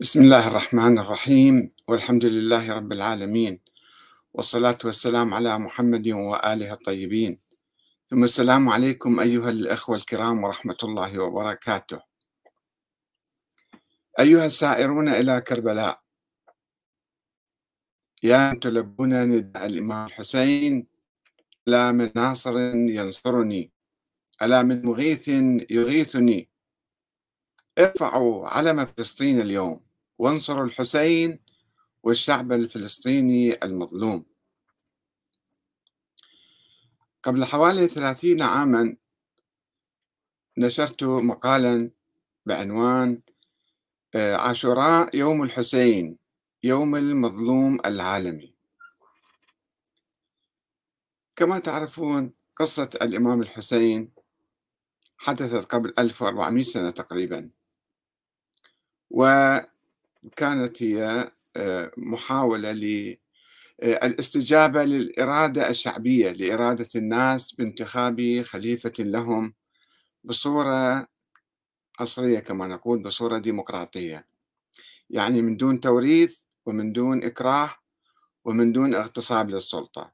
بسم الله الرحمن الرحيم والحمد لله رب العالمين والصلاة والسلام على محمد وآله الطيبين. ثم السلام عليكم أيها الأخوة الكرام ورحمة الله وبركاته. أيها السائرون إلى كربلاء. يا تلبون نداء الإمام الحسين ألا من ناصر ينصرني ألا من مغيث يغيثني. ارفعوا علم فلسطين اليوم. وانصروا الحسين والشعب الفلسطيني المظلوم. قبل حوالي ثلاثين عاما نشرت مقالا بعنوان آه، عاشوراء يوم الحسين يوم المظلوم العالمي. كما تعرفون قصة الإمام الحسين حدثت قبل 1400 سنة تقريبا. وكانت هي آه، محاولة للاستجابة للإرادة الشعبية لإرادة الناس بانتخاب خليفة لهم بصورة عصرية كما نقول بصورة ديمقراطية. يعني من دون توريث ومن دون إكراه ومن دون اغتصاب للسلطة.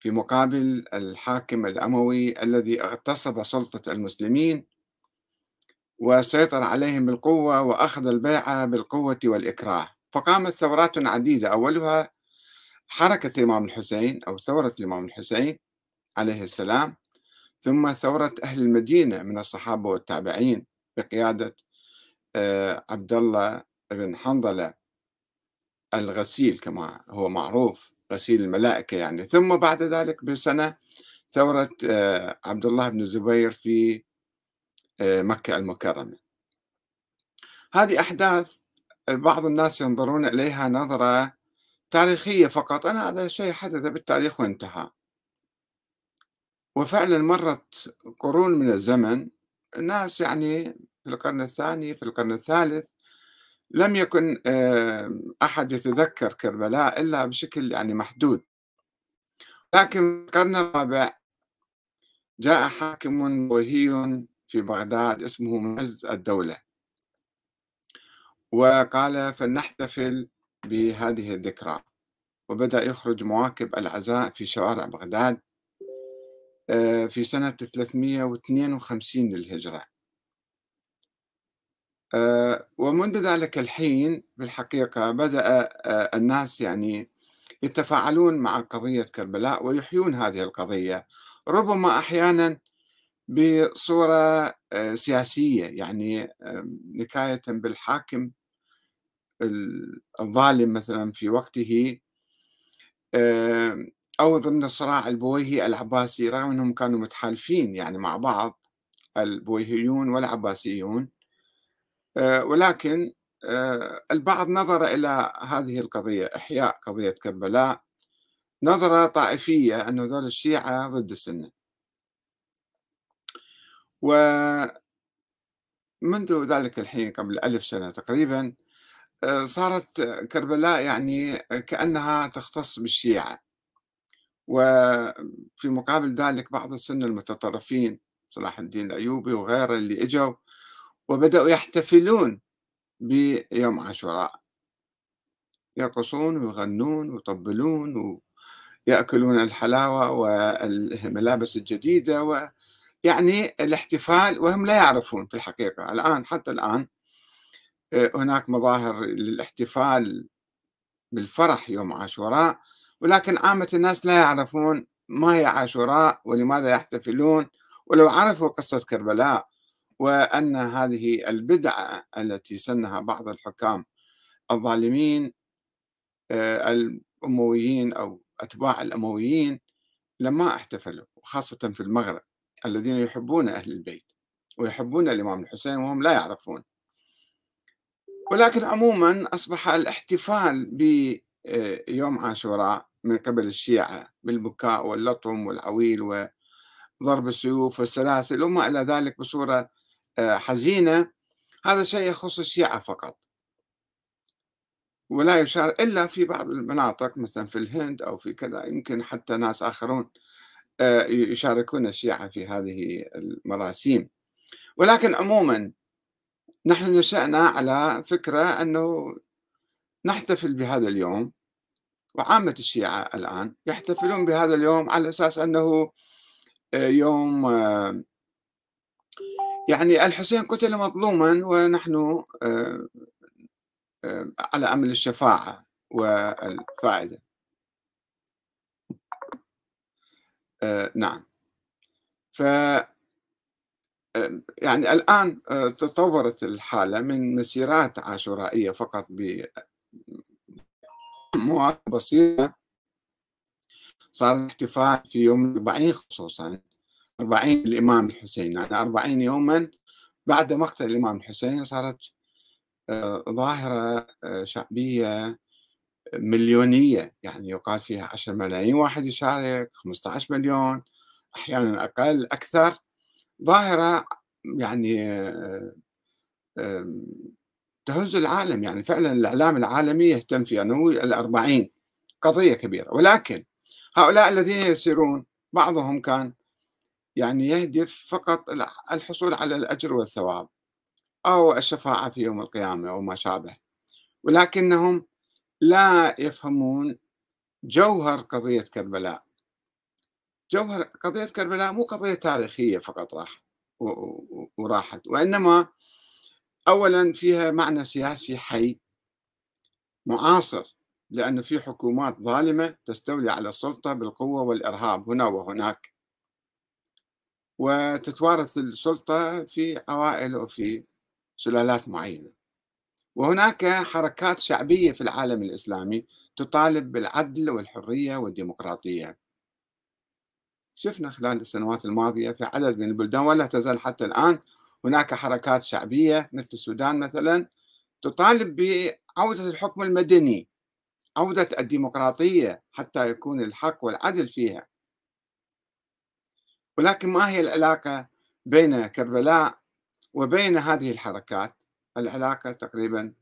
في مقابل الحاكم الأموي الذي اغتصب سلطة المسلمين وسيطر عليهم بالقوة وأخذ البيعة بالقوة والإكراه. فقامت ثورات عديدة. أولها حركة الإمام الحسين أو ثورة الإمام الحسين عليه السلام ثم ثورة أهل المدينة من الصحابة والتابعين بقيادة آه، عبد الله بن حنظلة الغسيل كما هو معروف غسيل الملائكة يعني. ثم بعد ذلك بسنة ثورة آه، عبد الله بن الزبير في مكة المكرمة. هذه أحداث بعض الناس ينظرون إليها نظرة تاريخية فقط. أنا هذا شيء حدث بالتاريخ وانتهى. وفعلا مرت قرون من الزمن. الناس يعني في القرن الثاني في القرن الثالث لم يكن آه، أحد يتذكر كربلاء إلا بشكل يعني محدود. لكن في القرن الرابع جاء حاكم وهي في بغداد اسمه معز الدولة. وقال فلنحتفل بهذه الذكرى. وبدأ يخرج مواكب العزاء في شوارع بغداد آه، في سنة 352 للهجرة. آه، ومنذ ذلك الحين بالحقيقة بدأ آه، الناس يعني يتفاعلون مع قضية كربلاء ويحيون هذه القضية. ربما أحيانا بصورة سياسية يعني نكاية بالحاكم الظالم مثلا في وقته. أو ضمن الصراع البويهي العباسي رغم أنهم كانوا متحالفين يعني مع بعض البويهيون والعباسيون. ولكن البعض نظر إلى هذه القضية إحياء قضية كربلاء نظرة طائفية أن ذول الشيعة ضد السنة. ومنذ ذلك الحين قبل ألف سنة تقريبا آه، صارت كربلاء يعني كأنها تختص بالشيعة. وفي مقابل ذلك بعض السنة المتطرفين صلاح الدين الأيوبي وغيره اللي إجوا وبدأوا يحتفلون بيوم عاشوراء. يرقصون ويغنون ويطبلون ويأكلون الحلاوة والملابس الجديدة ويعني الاحتفال وهم لا يعرفون في الحقيقة. الآن حتى الآن آه، هناك مظاهر للاحتفال بالفرح يوم عاشوراء ولكن عامة الناس لا يعرفون ما هي عاشوراء ولماذا يحتفلون ولو عرفوا قصة كربلاء وأن هذه البدعة التي سنها بعض الحكام الظالمين آه، الأمويين أو أتباع الأمويين لما احتفلوا خاصة في المغرب. الذين يحبون أهل البيت ويحبون الإمام الحسين وهم لا يعرفون. ولكن عموما أصبح الاحتفال بيوم عاشوراء من قبل الشيعة بالبكاء واللطم والعويل وضرب السيوف والسلاسل وما إلى ذلك بصورة آه، حزينة. هذا شيء يخص الشيعة فقط. ولا يشار إلا في بعض المناطق مثلا في الهند أو في كذا يمكن حتى ناس آخرون آه، يشاركون الشيعة في هذه المراسيم. ولكن عموما نحن نشأنا على فكرة أنه نحتفل بهذا اليوم وعامة الشيعة الآن يحتفلون بهذا اليوم على أساس أنه آه، يوم آه، يعني الحسين قتل مظلوما ونحن آه، على أمل الشفاعة والفائدة. نعم. ف يعني الآن تطورت الحالة من مسيرات عاشورائية فقط بمواقف بسيطة. صار الاحتفال في يوم الأربعين خصوصا أربعين الإمام الحسين يعني أربعين يوما بعد مقتل الإمام الحسين صارت ظاهرة شعبية مليونية يعني يقال فيها 10 ملايين واحد يشارك 15 مليون أحيانا أقل أكثر. ظاهرة يعني تهز العالم. يعني فعلا الإعلام العالمي يهتم فيها. أنه الأربعين قضية كبيرة. ولكن هؤلاء الذين يسيرون بعضهم كان يعني يهدف فقط الحصول على الأجر والثواب أو الشفاعة في يوم القيامة أو ما شابه. ولكنهم لا يفهمون جوهر قضية كربلاء. جوهر قضية كربلاء مو قضية تاريخية فقط راح وراحت وإنما أولا فيها معنى سياسي حي معاصر لأن في حكومات ظالمة تستولي على السلطة بالقوة والإرهاب هنا وهناك. وتتوارث السلطة في عوائل وفي سلالات معينة. وهناك حركات شعبية في العالم الإسلامي تطالب بالعدل والحرية والديمقراطية. شفنا خلال السنوات الماضية في عدد من البلدان ولا تزال حتى الآن هناك حركات شعبية مثل السودان مثلا تطالب بعودة الحكم المدني عودة الديمقراطية حتى يكون الحق والعدل فيها. ولكن ما هي العلاقة بين كربلاء وبين هذه الحركات؟ العلاقة تقريبا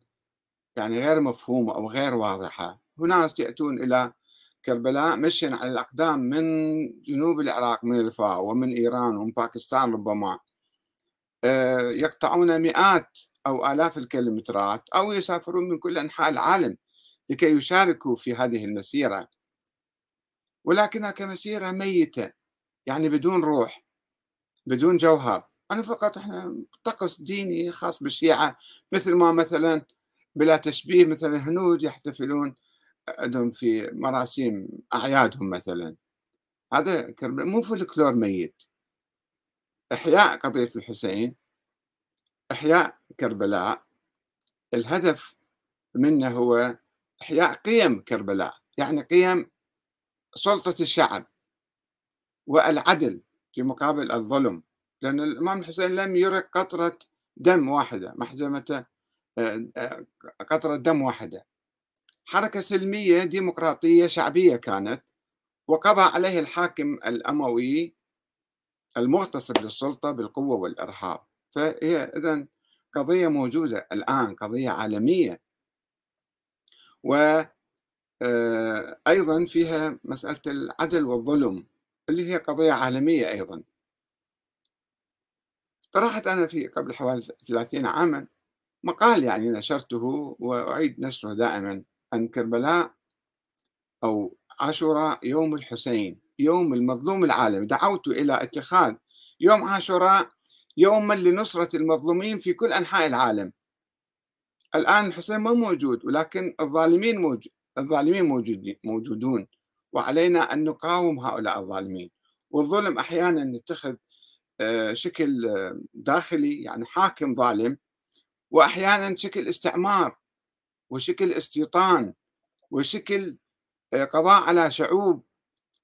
يعني غير مفهومة أو غير واضحة. هناك يأتون إلى كربلاء مشيا على الأقدام من جنوب العراق من الفاو ومن إيران ومن باكستان ربما. آه، يقطعون مئات أو آلاف الكيلومترات أو يسافرون من كل أنحاء العالم لكي يشاركوا في هذه المسيرة. ولكنها كمسيرة ميتة يعني بدون روح بدون جوهر. أنا فقط إحنا طقس ديني خاص بالشيعة مثل ما مثلا بلا تشبيه مثلا الهنود يحتفلون عندهم في مراسيم أعيادهم مثلا. هذا مو فلكلور ميت. إحياء قضية الحسين إحياء كربلاء. الهدف منه هو إحياء قيم كربلاء يعني قيم سلطة الشعب والعدل في مقابل الظلم. لأن الإمام الحسين لم يرق قطرة دم واحدة محجمة آه، آه، قطرة دم واحدة. حركة سلمية ديمقراطية شعبية كانت وقضى عليه الحاكم الأموي المغتصب للسلطة بالقوة والإرهاب. فهي إذا قضية موجودة الآن قضية عالمية. وأيضا آه، فيها مسألة العدل والظلم اللي هي قضية عالمية أيضا. طرحت أنا في قبل حوالي 30 عاما مقال يعني نشرته وأعيد نشره دائما عن كربلاء أو عاشوراء يوم الحسين يوم المظلوم العالمي. دعوت إلى اتخاذ يوم عاشوراء يوما لنصرة المظلومين في كل أنحاء العالم. الآن الحسين ما موجود ولكن الظالمين موجود الظالمين موجودين موجودون وعلينا أن نقاوم هؤلاء الظالمين. والظلم أحيانا يتخذ آه، شكل آه، داخلي يعني حاكم ظالم. وأحيانا شكل استعمار وشكل استيطان وشكل آه، قضاء على شعوب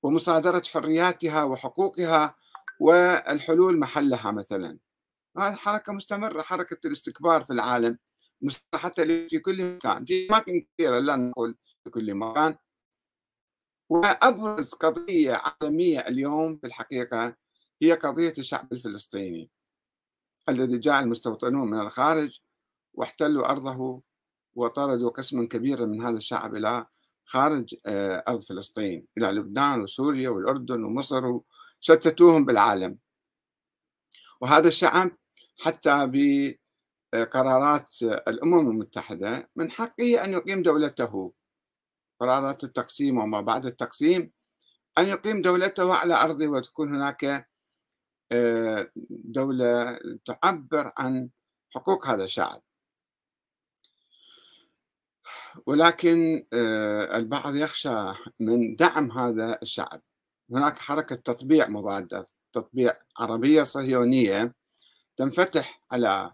ومصادرة حرياتها وحقوقها والحلول محلها مثلا. هذه حركة مستمرة حركة الاستكبار في العالم. حتى في كل مكان في أماكن كثيرة لا نقول في كل مكان. وأبرز قضية عالمية اليوم في الحقيقة هي قضية الشعب الفلسطيني الذي جاء المستوطنون من الخارج واحتلوا أرضه وطردوا قسما كبيرا من هذا الشعب إلى خارج آه، أرض فلسطين إلى لبنان وسوريا والأردن ومصر وشتتوهم بالعالم. وهذا الشعب حتى قرارات الأمم المتحدة من حقه أن يقيم دولته. قرارات التقسيم وما بعد التقسيم أن يقيم دولته على أرضه وتكون هناك آه، دولة تعبر عن حقوق هذا الشعب. ولكن آه، البعض يخشى من دعم هذا الشعب. هناك حركة تطبيع مضادة تطبيع عربية صهيونية تنفتح على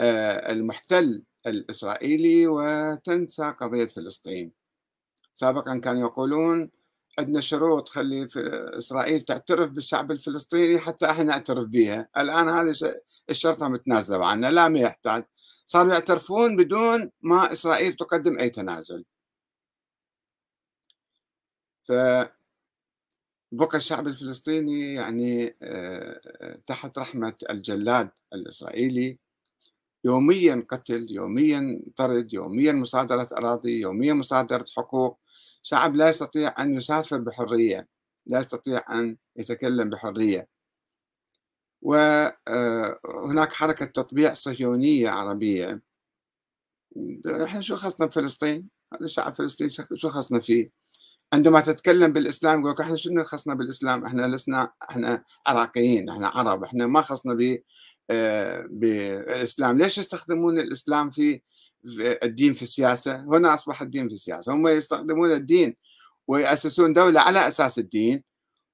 آه، المحتل الإسرائيلي وتنسى قضية فلسطين. سابقا كانوا يقولون عندنا شروط خلي في إسرائيل تعترف بالشعب الفلسطيني حتى إحنا نعترف بها الآن هذه الشرطة متنازلة عنا لا ما يحتاج. صاروا يعترفون بدون ما إسرائيل تقدم أي تنازل. ف بقى الشعب الفلسطيني يعني آه، تحت رحمة الجلاد الإسرائيلي. يوميا قتل يوميا طرد يوميا مصادرة أراضي يوميا مصادرة حقوق. شعب لا يستطيع أن يسافر بحرية لا يستطيع أن يتكلم بحرية وهناك آه، حركة تطبيع صهيونية عربية إحنا شو خصنا بفلسطين؟ هذا الشعب الفلسطيني شو خصنا فيه؟ عندما تتكلم بالإسلام يقول إحنا شنو خصنا بالإسلام؟ إحنا لسنا إحنا عراقيين إحنا عرب إحنا ما خصنا ب آه، بالإسلام، ليش يستخدمون الإسلام في الدين في السياسة؟ هنا أصبح الدين في السياسة، هم يستخدمون الدين ويأسسون دولة على أساس الدين.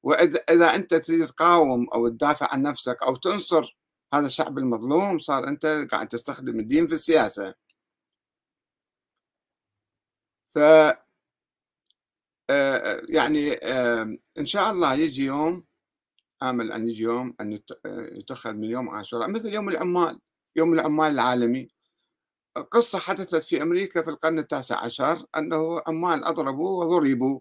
وإذا إذا أنت تريد تقاوم أو تدافع عن نفسك أو تنصر هذا الشعب المظلوم صار أنت قاعد تستخدم الدين في السياسة. ف آه، يعني آه، إن شاء الله يجي يوم آمل أن يجي يوم أن يتخذ من يوم عاشوراء مثل يوم العمال يوم العمال العالمي. قصة حدثت في أمريكا في القرن التاسع عشر أنه عمال أضربوا وضربوا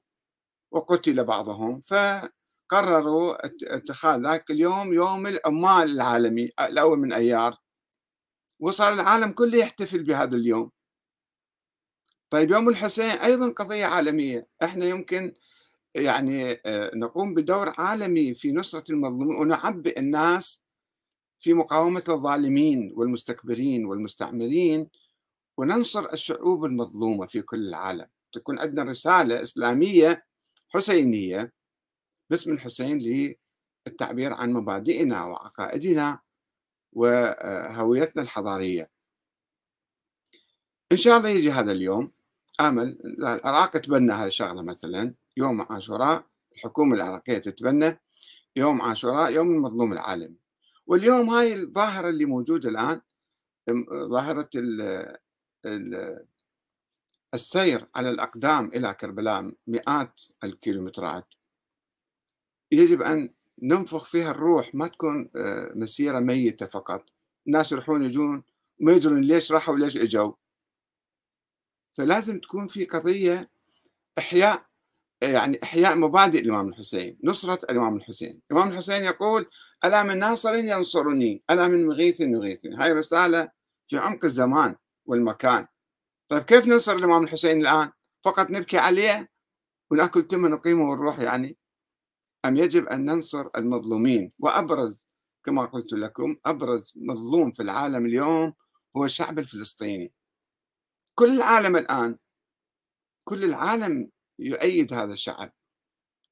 وقتل بعضهم فقرروا اتخاذ ذاك اليوم يوم العمال العالمي الأول من أيار. وصار العالم كله يحتفل بهذا اليوم. طيب يوم الحسين أيضا قضية عالمية. إحنا يمكن يعني آه، نقوم بدور عالمي في نصرة المظلومين ونعبئ الناس في مقاومة الظالمين والمستكبرين والمستعمرين. وننصر الشعوب المظلومة في كل العالم. تكون عندنا رسالة إسلامية حسينية باسم الحسين للتعبير عن مبادئنا وعقائدنا وهويتنا الحضارية. إن شاء الله يجي هذا اليوم. آمل. العراق تبنى هذه الشغلة مثلا. يوم عاشوراء الحكومة العراقية تتبنى. يوم عاشوراء يوم المظلوم العالمي. واليوم هاي الظاهرة اللي موجودة الآن ظاهرة السير على الأقدام إلى كربلاء مئات الكيلومترات. يجب أن ننفخ فيها الروح ما تكون آه، مسيرة ميتة فقط. الناس يروحون يجون ما يدرون ليش راحوا وليش إجوا. فلازم تكون في قضية إحياء يعني إحياء مبادئ الإمام الحسين نصرة الإمام الحسين. الإمام الحسين يقول ألا من ناصر ينصرني ألا من مغيث يغيثني. هاي رسالة في عمق الزمان. والمكان. طيب كيف ننصر الإمام الحسين الآن؟ فقط نبكي عليه ونأكل تم نقيمه ونروح يعني. أم يجب أن ننصر المظلومين؟ وأبرز كما قلت لكم أبرز مظلوم في العالم اليوم هو الشعب الفلسطيني. كل العالم الآن كل العالم يؤيد هذا الشعب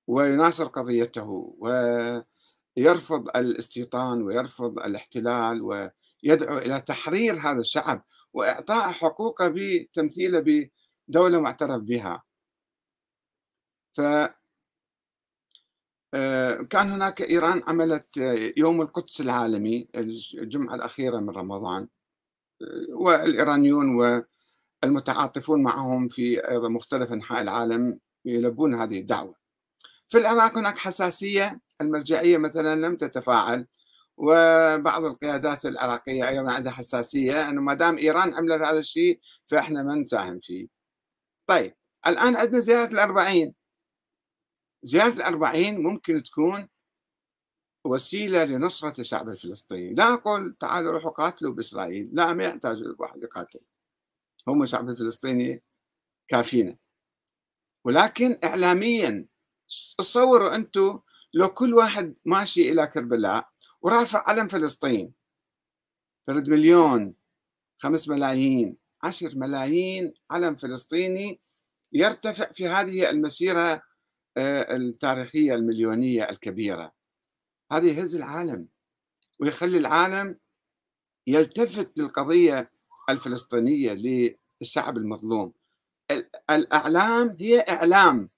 ويناصر قضيته ويرفض الاستيطان ويرفض الاحتلال ويدعو إلى تحرير هذا الشعب وإعطاء حقوقه بتمثيله بدولة معترف بها. ف آه، كان هناك إيران عملت يوم القدس العالمي الجمعة الأخيرة من رمضان آه، والإيرانيون والمتعاطفون معهم في أيضا مختلف أنحاء العالم يلبون هذه الدعوة. في العراق هناك حساسية المرجعية مثلا لم تتفاعل. وبعض القيادات العراقية أيضا عندها حساسية أنه ما دام إيران عملت هذا الشيء فإحنا ما نساهم فيه. طيب الآن عندنا زيارة الأربعين. زيارة الأربعين ممكن تكون وسيلة لنصرة الشعب الفلسطيني. لا أقول تعالوا روحوا قاتلوا بإسرائيل لا ما يحتاج الواحد يقاتل. هم الشعب الفلسطيني كافينا ولكن إعلاميا تصوروا أنتم لو كل واحد ماشي إلى كربلاء ورافع علم فلسطين. فرد مليون خمس ملايين عشر ملايين علم فلسطيني يرتفع في هذه المسيرة آه، التاريخية المليونية الكبيرة. هذا يهز العالم ويخلي العالم يلتفت للقضية الفلسطينية للشعب المظلوم. الأعلام هي إعلام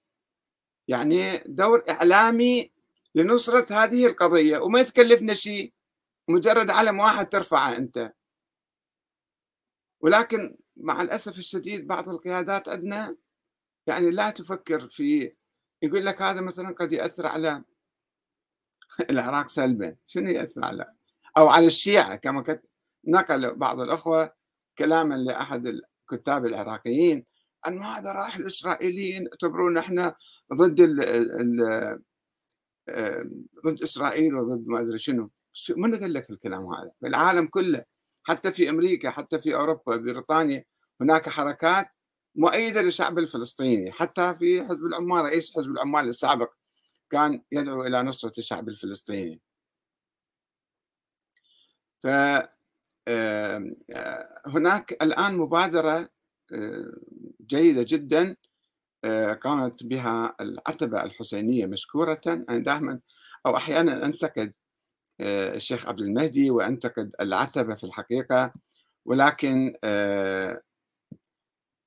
يعني دور إعلامي لنصرة هذه القضية. وما يتكلفنا شيء. مجرد علم واحد ترفعه أنت. ولكن مع الأسف الشديد بعض القيادات عندنا يعني لا تفكر في يقول لك هذا مثلا قد يأثر على العراق سلبا. شنو يأثر على؟ أو على الشيعة كما نقل بعض الأخوة كلاما لأحد الكتاب العراقيين. أن هذا راح الإسرائيليين يعتبرون إحنا ضد ال ال آه، ضد إسرائيل وضد ما أدري شنو. من قال لك الكلام هذا؟ في العالم كله حتى في أمريكا حتى في أوروبا بريطانيا هناك حركات مؤيدة للشعب الفلسطيني. حتى في حزب العمال رئيس حزب العمال السابق كان يدعو إلى نصرة الشعب الفلسطيني. ف هناك الآن مبادرة جيدة جدا قامت بها العتبة الحسينية مشكورة أنا دائما أو أحيانا أنتقد الشيخ عبد المهدي وأنتقد العتبة في الحقيقة. ولكن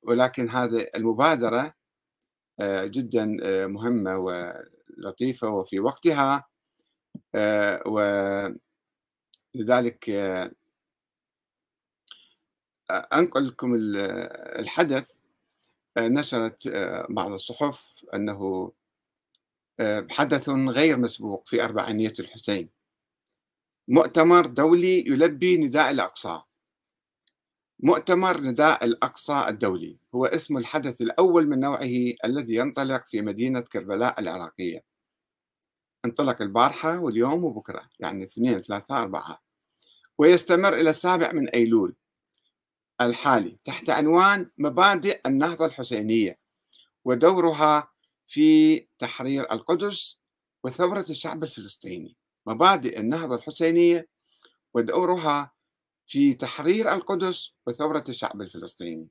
ولكن هذه المبادرة جدا مهمة ولطيفة وفي وقتها. ولذلك أنقل لكم الحدث. نشرت بعض الصحف أنه حدث غير مسبوق في أربعينية الحسين. مؤتمر دولي يلبي نداء الأقصى. مؤتمر نداء الأقصى الدولي هو اسم الحدث الأول من نوعه الذي ينطلق في مدينة كربلاء العراقية. انطلق البارحة واليوم وبكرة يعني اثنين ثلاثة أربعة. ويستمر إلى السابع من أيلول. الحالي تحت عنوان مبادئ النهضة الحسينية ودورها في تحرير القدس وثورة الشعب الفلسطيني. مبادئ النهضة الحسينية ودورها في تحرير القدس وثورة الشعب الفلسطيني.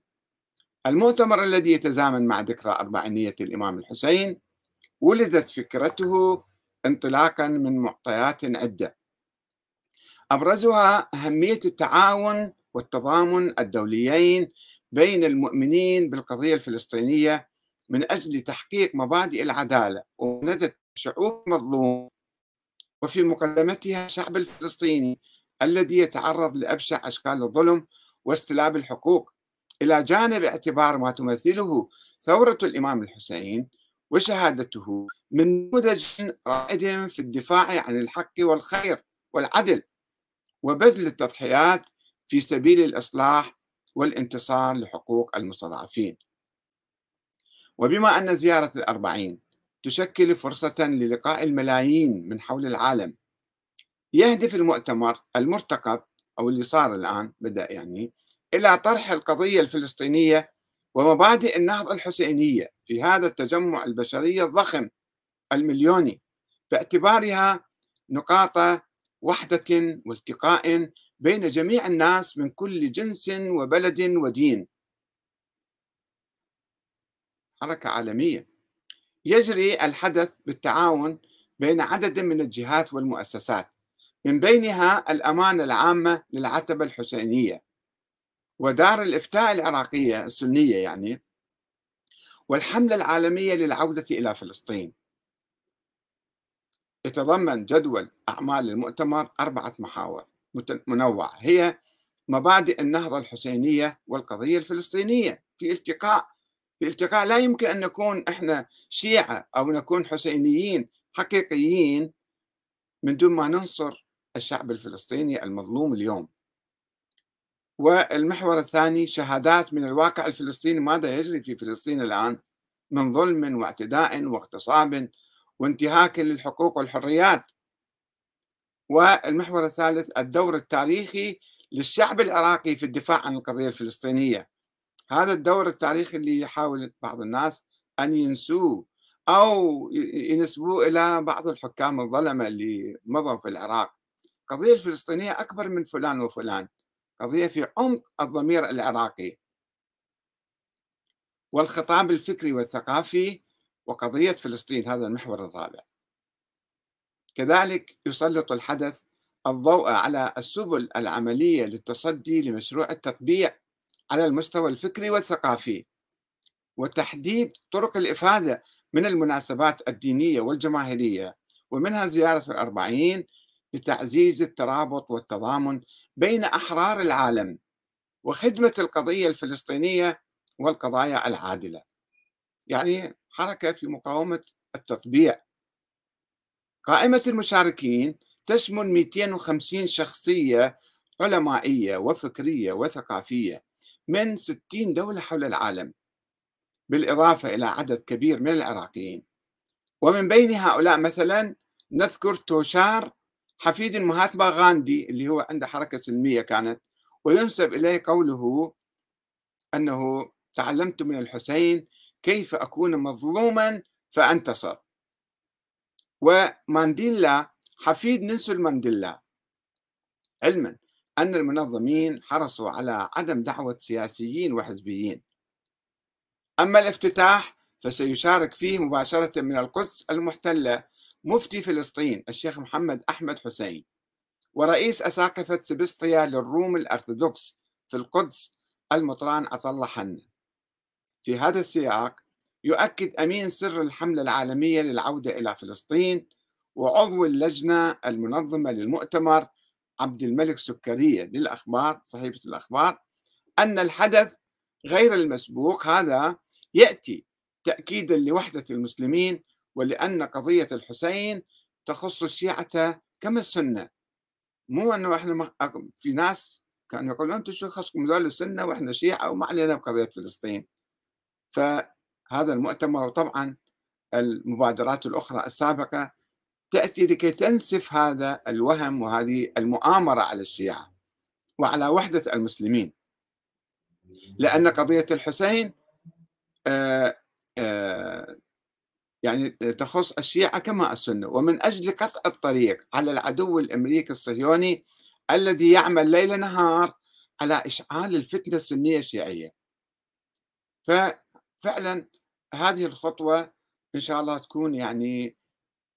المؤتمر الذي يتزامن مع ذكرى أربعينية الإمام الحسين ولدت فكرته انطلاقا من معطيات عدة. أبرزها أهمية التعاون والتضامن الدوليين بين المؤمنين بالقضية الفلسطينية من أجل تحقيق مبادئ العدالة ومنادة شعوب مظلوم. وفي مقدمتها الشعب الفلسطيني الذي يتعرض لأبشع أشكال الظلم واستلاب الحقوق. إلى جانب اعتبار ما تمثله ثورة الإمام الحسين وشهادته من نموذج رائد في الدفاع عن الحق والخير والعدل وبذل التضحيات في سبيل الإصلاح والانتصار لحقوق المستضعفين. وبما أن زيارة الأربعين تشكل فرصة للقاء الملايين من حول العالم يهدف المؤتمر المرتقب أو اللي صار الآن بدأ يعني إلى طرح القضية الفلسطينية ومبادئ النهضة الحسينية في هذا التجمع البشري الضخم المليوني باعتبارها نقاط وحدة والتقاء بين جميع الناس من كل جنس وبلد ودين. حركة عالمية. يجري الحدث بالتعاون بين عدد من الجهات والمؤسسات من بينها الأمانة العامة للعتبة الحسينية ودار الإفتاء العراقية السنية يعني والحملة العالمية للعودة إلى فلسطين. يتضمن جدول أعمال المؤتمر أربعة محاور. منوعة. هي مبادئ النهضة الحسينية والقضية الفلسطينية. في التقاء في التقاء لا يمكن أن نكون إحنا شيعة أو نكون حسينيين حقيقيين من دون ما ننصر الشعب الفلسطيني المظلوم اليوم. والمحور الثاني شهادات من الواقع الفلسطيني. ماذا يجري في فلسطين الآن؟ من ظلم واعتداء واغتصاب وانتهاك للحقوق والحريات. والمحور الثالث الدور التاريخي للشعب العراقي في الدفاع عن القضية الفلسطينية. هذا الدور التاريخي اللي يحاول بعض الناس أن ينسوه أو ينسبوه إلى بعض الحكام الظلمة اللي مضوا في العراق. القضية الفلسطينية أكبر من فلان وفلان. قضية في عمق الضمير العراقي. والخطاب الفكري والثقافي وقضية فلسطين هذا المحور الرابع. كذلك يسلط الحدث الضوء على السبل العملية للتصدي لمشروع التطبيع على المستوى الفكري والثقافي وتحديد طرق الإفادة من المناسبات الدينية والجماهيرية ومنها زيارة الأربعين لتعزيز الترابط والتضامن بين أحرار العالم وخدمة القضية الفلسطينية والقضايا العادلة. يعني حركة في مقاومة التطبيع. قائمة المشاركين تشمل 250 شخصية علمائية وفكرية وثقافية من 60 دولة حول العالم بالإضافة إلى عدد كبير من العراقيين. ومن بين هؤلاء مثلا نذكر توشار حفيد المهاتما غاندي اللي هو عنده حركة سلمية كانت وينسب إليه قوله أنه تعلمت من الحسين كيف أكون مظلوما فأنتصر. ومانديلا حفيد نيلسون مانديلا. علما أن المنظمين حرصوا على عدم دعوة سياسيين وحزبيين. أما الافتتاح فسيشارك فيه مباشرة من القدس المحتلة مفتي فلسطين الشيخ محمد أحمد حسين ورئيس أساقفة سبسطيا للروم الأرثوذكس في القدس المطران عطلة حنة. في هذا السياق يؤكد أمين سر الحملة العالمية للعودة إلى فلسطين وعضو اللجنة المنظمة للمؤتمر عبد الملك سكرية للأخبار صحيفة الأخبار أن الحدث غير المسبوق هذا يأتي تأكيدا لوحدة المسلمين ولأن قضية الحسين تخص الشيعة كما السنة. مو أنه إحنا في ناس كانوا يقولون أنتم شو خصكم ذول السنة وإحنا شيعة وما علينا بقضية فلسطين. فهذا المؤتمر وطبعا المبادرات الأخرى السابقة تأتي لكي تنسف هذا الوهم وهذه المؤامرة على الشيعة وعلى وحدة المسلمين. لأن قضية الحسين آه، آه، يعني تخص الشيعة كما السنة. ومن أجل قطع الطريق على العدو الأمريكي الصهيوني الذي يعمل ليل نهار على إشعال الفتنة السنية الشيعية. ففعلا هذه الخطوة إن شاء الله تكون يعني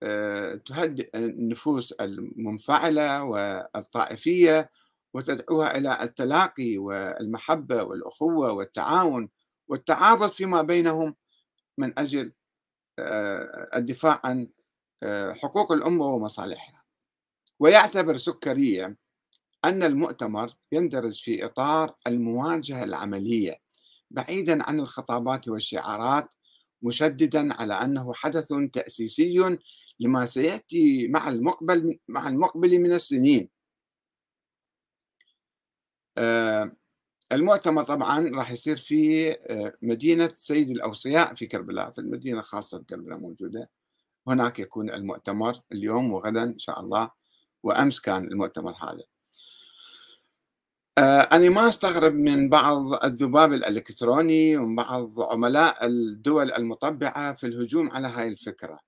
آه، تهدئ النفوس المنفعلة والطائفية وتدعوها إلى التلاقي والمحبة والأخوة والتعاون والتعاضد فيما بينهم من أجل آه، الدفاع عن آه، حقوق الأمة ومصالحها. ويعتبر سكرية أن المؤتمر يندرج في إطار المواجهة العملية بعيدا عن الخطابات والشعارات مشددا على أنه حدث تأسيسي لما سيأتي مع المقبل مع المقبل من السنين. آه، المؤتمر طبعا راح يصير في آه، مدينة سيد الأوصياء في كربلاء في المدينة الخاصة بكربلاء موجودة. هناك يكون المؤتمر اليوم وغدا إن شاء الله وأمس كان المؤتمر هذا. أنا ما أستغرب من بعض الذباب الإلكتروني ومن بعض عملاء الدول المطبعة في الهجوم على هاي الفكرة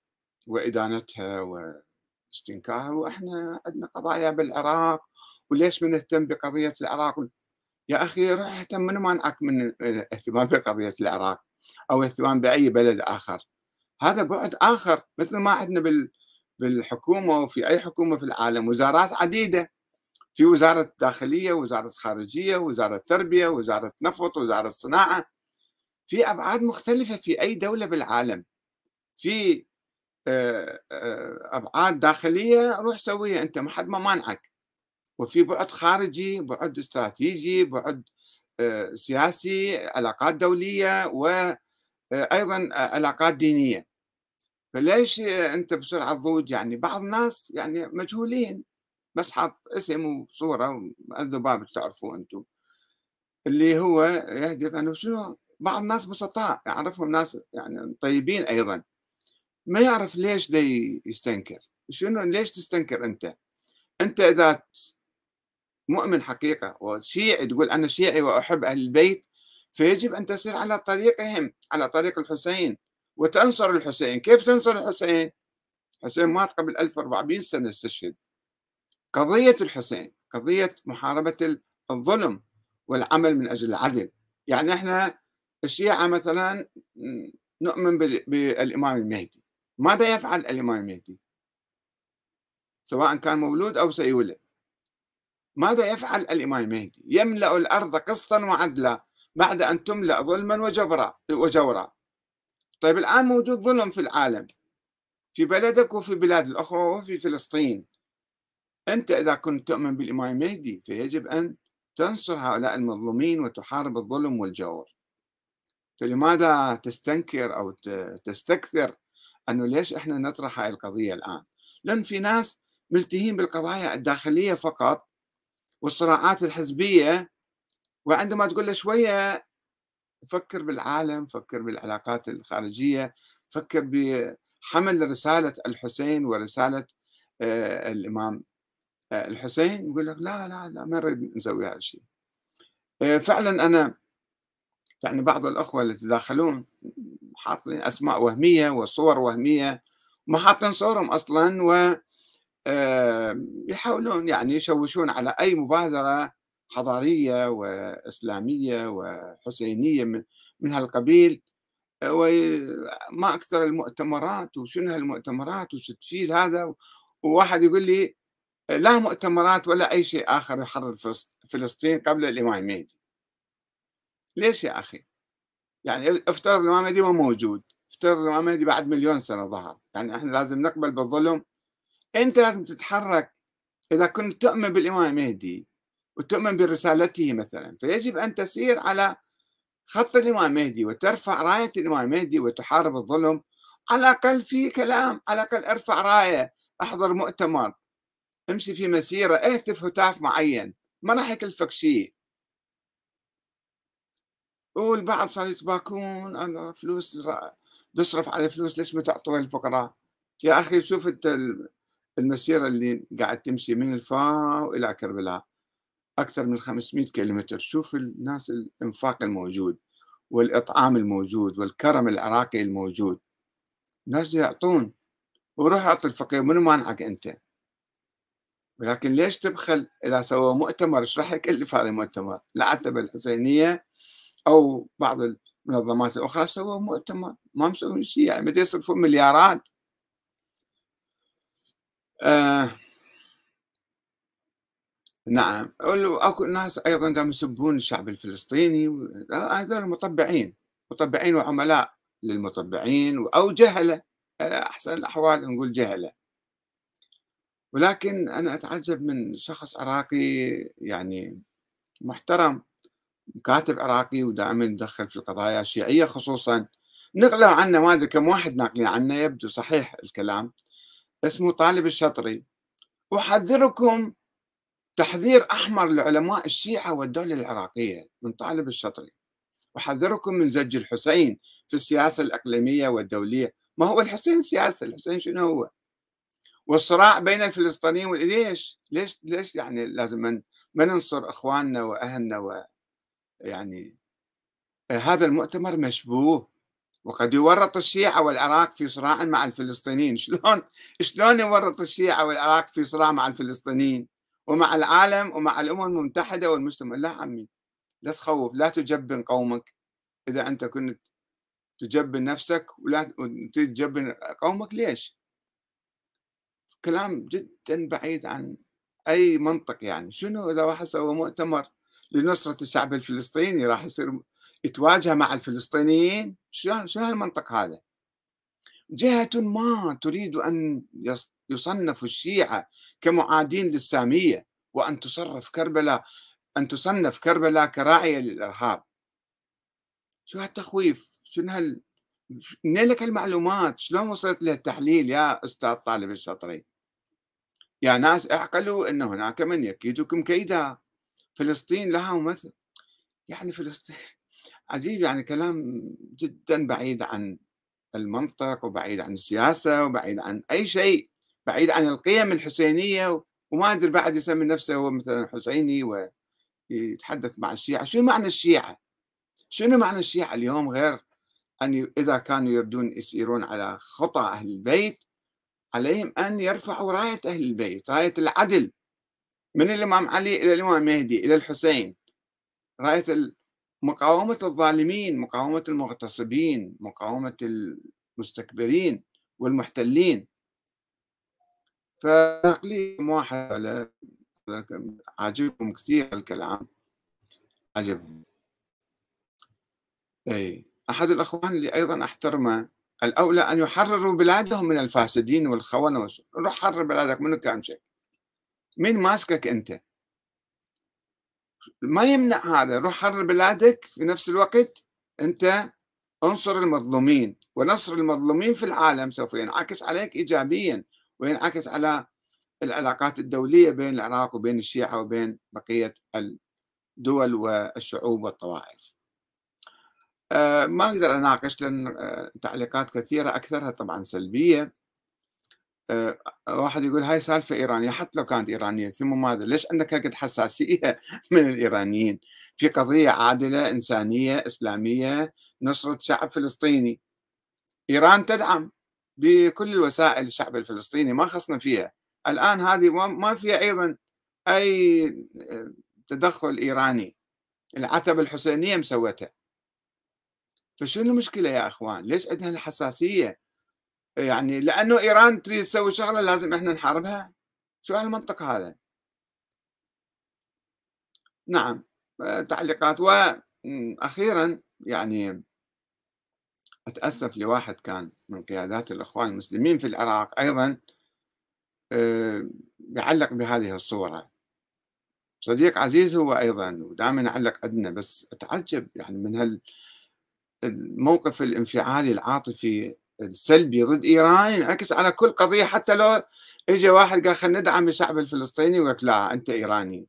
وإدانتها واستنكارها. وإحنا عندنا قضايا بالعراق وليش ما نهتم بقضية العراق؟ يا أخي روح اهتم من مانعك من الاهتمام بقضية العراق أو اهتمام بأي بلد آخر؟ هذا بعد آخر مثل ما عندنا بالحكومة وفي أي حكومة في العالم وزارات عديدة. في وزارة داخلية وزارة خارجية وزارة تربية وزارة نفط وزارة صناعة في أبعاد مختلفة في أي دولة بالعالم. في آه، آه، أبعاد داخلية روح سويها أنت ما حد ما مانعك. وفي بعد خارجي بعد استراتيجي بعد آه، سياسي علاقات دولية وأيضا علاقات دينية. فليش أنت بسرعة تضوج؟ يعني بعض الناس يعني مجهولين. بس حط اسم وصورة الذباب تعرفوه أنتم. اللي هو يهدف أنه شنو؟ بعض الناس بسطاء يعرفهم ناس يعني طيبين أيضا. ما يعرف ليش دي يستنكر. شنو؟ ليش تستنكر أنت؟ أنت إذا مؤمن حقيقة وشيعي تقول أنا شيعي وأحب أهل البيت فيجب أن تسير على طريقهم على طريق الحسين. وتنصر الحسين. كيف تنصر الحسين؟ الحسين مات قبل 1400 سنة استشهد. قضية الحسين قضية محاربة الظلم والعمل من أجل العدل. يعني إحنا الشيعة مثلا نؤمن بالإمام المهدي. ماذا يفعل الإمام المهدي؟ سواء كان مولود أو سيولد. ماذا يفعل الإمام المهدي؟ يملأ الأرض قسطا وعدلا بعد أن تملأ ظلما وجبرا وجورا. طيب الآن موجود ظلم في العالم في بلدك وفي بلاد الأخرى وفي فلسطين. أنت إذا كنت تؤمن بالإمام المهدي فيجب أن تنصر هؤلاء المظلومين وتحارب الظلم والجور. فلماذا تستنكر أو تستكثر أنه ليش إحنا نطرح هاي القضية الآن؟ لأن في ناس ملتهين بالقضايا الداخلية فقط والصراعات الحزبية وعندما تقول له شوية فكر بالعالم فكر بالعلاقات الخارجية فكر بحمل رسالة الحسين ورسالة آه، الإمام. الحسين يقول لك لا لا لا ما نريد نسوي هذا الشيء. آه، فعلا أنا يعني بعض الأخوة اللي يتداخلون حاطين أسماء وهمية وصور وهمية ما حاطين صورهم أصلا و يحاولون يعني يشوشون على أي مبادرة حضارية وإسلامية وحسينية من من هالقبيل وما أكثر المؤتمرات وشنو هالمؤتمرات وش تفيد هذا؟ وواحد يقول لي لا مؤتمرات ولا أي شيء آخر يحرر فلسطين قبل الإمام المهدي ليش يا أخي؟ يعني افترض الإمام المهدي ما موجود. افترض الإمام المهدي بعد مليون سنة ظهر. يعني إحنا لازم نقبل بالظلم. أنت لازم تتحرك إذا كنت تؤمن بالإمام المهدي وتؤمن برسالته مثلا. فيجب أن تسير على خط الإمام المهدي وترفع راية الإمام المهدي وتحارب الظلم. على الأقل في كلام على الأقل ارفع راية. أحضر مؤتمر. امشي في مسيرة اهتف هتاف معين. ما راح يكلفك شيء والبعض صار يتباكون أنا فلوس تصرف على فلوس ليش ما تعطوها للفقراء يا أخي شوف أنت المسيرة اللي قاعد تمشي من الفاو إلى كربلاء أكثر من 500 كيلومتر. شوف الناس الإنفاق الموجود والإطعام الموجود والكرم العراقي الموجود. الناس يعطون. وروح أعطي الفقير منو مانعك أنت؟ ولكن ليش تبخل إذا سووا مؤتمر؟ إيش راح يكلف هذا المؤتمر؟ العتبة الحسينية أو بعض المنظمات الأخرى سووا مؤتمر ما مسوين شيء يعني بده يصرفون مليارات. آه. نعم. أكو ناس أيضا قاموا يسبون الشعب الفلسطيني هذول مطبعين مطبعين وعملاء للمطبعين أو جهلة. أحسن الأحوال نقول جهلة. ولكن أنا أتعجب من شخص عراقي يعني محترم كاتب عراقي ودائما يدخل في القضايا الشيعية خصوصا. نقلوا عنه ما أدري كم واحد ناقلين عنه يبدو صحيح الكلام. اسمه طالب الشطري. أحذركم تحذير أحمر لعلماء الشيعة والدولة العراقية من طالب الشطري. أحذركم من زج الحسين في السياسة الإقليمية والدولية. ما هو الحسين سياسة الحسين شنو هو؟ والصراع بين الفلسطينيين ليش؟ ليش؟ ليش يعني لازم من ما ننصر إخواننا وأهلنا و يعني هذا المؤتمر مشبوه. وقد يورط الشيعة والعراق في صراع مع الفلسطينيين. شلون؟ شلون يورط الشيعة والعراق في صراع مع الفلسطينيين؟ ومع العالم ومع الأمم المتحدة والمجتمع. لا عمي لا تخوف لا تجبن قومك. إذا أنت كنت تجبن نفسك ولا تجبن قومك ليش؟ كلام جدا بعيد عن أي منطق يعني. شنو إذا واحد سوى مؤتمر لنصرة الشعب الفلسطيني راح يصير يتواجه مع الفلسطينيين؟ شو شو هالمنطق هذا؟ جهة ما تريد أن يصنف الشيعة كمعادين للسامية وأن تصرف كربلاء أن تصنف كربلاء كراعية للإرهاب. شو هالتخويف؟ شنو هال منين لك المعلومات شلون وصلت للتحليل يا أستاذ طالب الشطري يا ناس اعقلوا أن هناك من يكيدكم كيدا. فلسطين لها ممثل يعني فلسطين عجيب يعني كلام جدا بعيد عن المنطق وبعيد عن السياسة وبعيد عن أي شيء بعيد عن القيم الحسينية وما أدري بعد يسمي نفسه هو مثلا حسيني ويتحدث مع الشيعة. شو معنى الشيعة؟ شنو معنى الشيعة اليوم غير أن إذا كانوا يردون يسيرون على خطى أهل البيت عليهم أن يرفعوا راية أهل البيت راية العدل. من الإمام علي إلى الإمام المهدي إلى الحسين. رأيت مقاومة الظالمين مقاومة المغتصبين مقاومة المستكبرين والمحتلين. فنقلي واحد عاجبهم كثير الكلام. عجبهم أي أحد الأخوان اللي أيضا أحترمه الأولى أن يحرروا بلادهم من الفاسدين والخونة روح حرر بلادك منو كان شيء؟ مين ماسكك أنت؟ ما يمنع هذا روح حرر بلادك في نفس الوقت. أنت انصر المظلومين ونصر المظلومين في العالم سوف ينعكس عليك إيجابيا وينعكس على العلاقات الدولية بين العراق وبين الشيعة وبين بقية الدول والشعوب والطوائف. آه، ما أقدر أناقش لأن آه، تعليقات كثيرة أكثرها طبعا سلبية. آه، واحد يقول هاي سالفة إيرانية حتى لو كانت إيرانية ثم ماذا؟ ليش عندك هكذا حساسية من الإيرانيين؟ في قضية عادلة إنسانية إسلامية نصرة شعب فلسطيني. إيران تدعم بكل الوسائل الشعب الفلسطيني ما خصنا فيها. الآن هذه ما فيها أيضا أي تدخل إيراني. العتبة الحسينية مسوتها. فشنو المشكلة يا أخوان؟ ليش عندنا الحساسية؟ يعني لأنه إيران تريد تسوي شغلة لازم إحنا نحاربها؟ شو هالمنطق هذا. نعم تعليقات. وأخيرا يعني أتأسف لواحد كان من قيادات الإخوان المسلمين في العراق أيضا آه، يعلق بهذه الصورة. صديق عزيز هو أيضا ودائما يعلق عندنا بس أتعجب يعني من هال الموقف الانفعالي العاطفي السلبي ضد إيران ينعكس على كل قضية حتى لو اجى واحد قال خلينا ندعم الشعب الفلسطيني وقال لا أنت إيراني.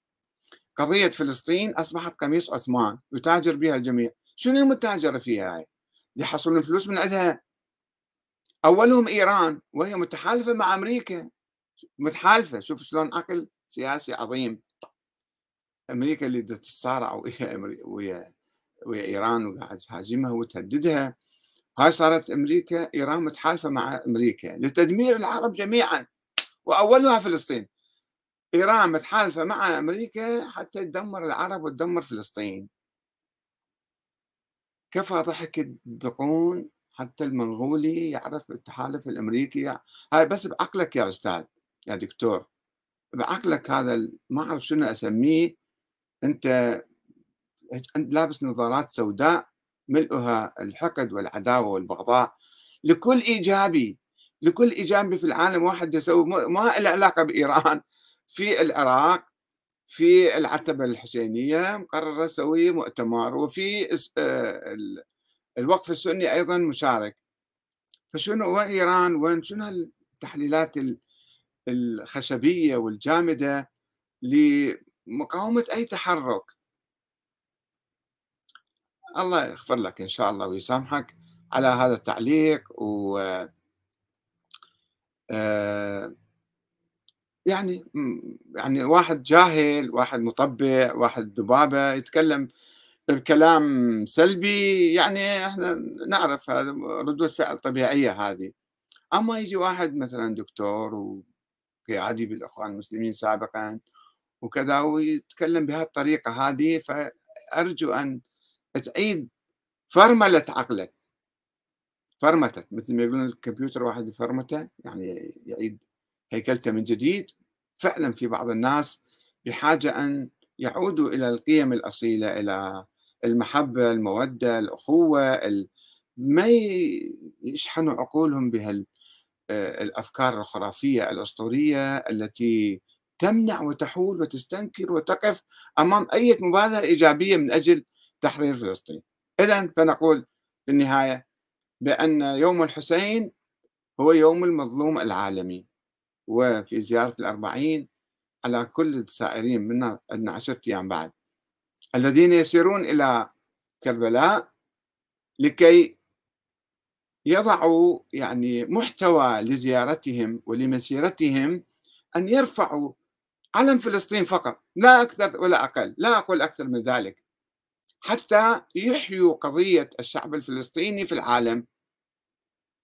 قضية فلسطين أصبحت قميص عثمان يتاجر بها الجميع. شنو المتاجرة فيها هاي؟ يحصلون فلوس من عندها. أولهم إيران وهي متحالفة مع أمريكا. متحالفة. شوف شلون عقل سياسي عظيم. أمريكا اللي تتصارع ويا ويا ويا إيران وقاعد تهاجمها وتهددها. هاي صارت أمريكا إيران متحالفة مع أمريكا لتدمير العرب جميعا وأولها فلسطين. إيران متحالفة مع أمريكا حتى تدمر العرب وتدمر فلسطين. كفى ضحك الدقون حتى المنغولي يعرف التحالف الأمريكي. هاي بس بعقلك يا أستاذ يا دكتور بعقلك هذا ما أعرف شنو أسميه. أنت لابس نظارات سوداء ملؤها الحقد والعداوة والبغضاء لكل إيجابي لكل إيجابي في العالم واحد يسوي ما له علاقة بإيران. في العراق في العتبة الحسينية مقررة تسوي مؤتمر وفي آه، الوقف السني أيضا مشارك. فشنو وين إيران؟ وين؟ شنو التحليلات الخشبية والجامدة لمقاومة أي تحرك؟ الله يغفر لك إن شاء الله ويسامحك على هذا التعليق و آه يعني يعني واحد جاهل واحد مطبع واحد ذبابة يتكلم بكلام سلبي يعني إحنا نعرف هذا ردود فعل طبيعية هذه. أما يجي واحد مثلا دكتور وقيادي بالإخوان المسلمين سابقا وكذا ويتكلم بهالطريقة هذه فأرجو أن تعيد فرملة عقلك فرمتت مثل ما يقولون الكمبيوتر واحد فرمته يعني يعيد هيكلته من جديد. فعلا في بعض الناس بحاجة أن يعودوا إلى القيم الأصيلة إلى المحبة المودة الأخوة ما يشحنوا عقولهم بهالأفكار آه، الخرافية الأسطورية التي تمنع وتحول وتستنكر وتقف أمام أي مبادرة إيجابية من أجل تحرير فلسطين. إذا فنقول في النهاية بأن يوم الحسين هو يوم المظلوم العالمي وفي زيارة الأربعين على كل السائرين منا عندنا عشرة أيام بعد. الذين يسيرون إلى كربلاء لكي يضعوا يعني محتوى لزيارتهم ولمسيرتهم أن يرفعوا علم فلسطين فقط لا أكثر ولا أقل لا أقول أكثر من ذلك. حتى يحيوا قضية الشعب الفلسطيني في العالم.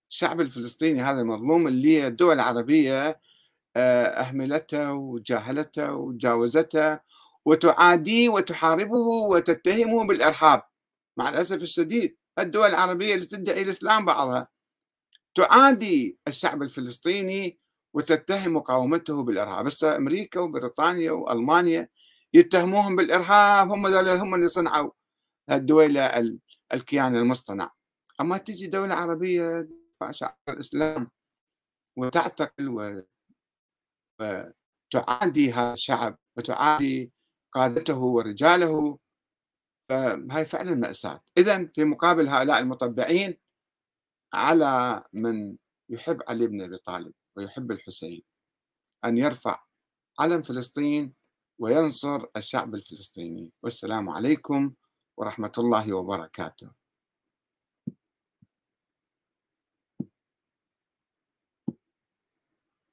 الشعب الفلسطيني هذا المظلوم اللي الدول العربية آه، أهملته وجاهلته وجاوزته وتعاديه وتحاربه وتتهمه بالإرهاب. مع الأسف الشديد الدول العربية اللي تدعي الإسلام بعضها تعادي الشعب الفلسطيني وتتهم مقاومته بالإرهاب. بس أمريكا وبريطانيا وألمانيا يتهموهم بالإرهاب هم هم اللي صنعوا الدولة الكيان المصطنع. أما تجي دولة عربية شعار الإسلام وتعتقل وتعادي هذا الشعب وتعادي قادته ورجاله فهي فعلا مأساة. إذا في مقابل هؤلاء المطبعين على من يحب علي بن أبي طالب ويحب الحسين أن يرفع علم فلسطين وينصر الشعب الفلسطيني. والسلام عليكم ورحمة الله وبركاته.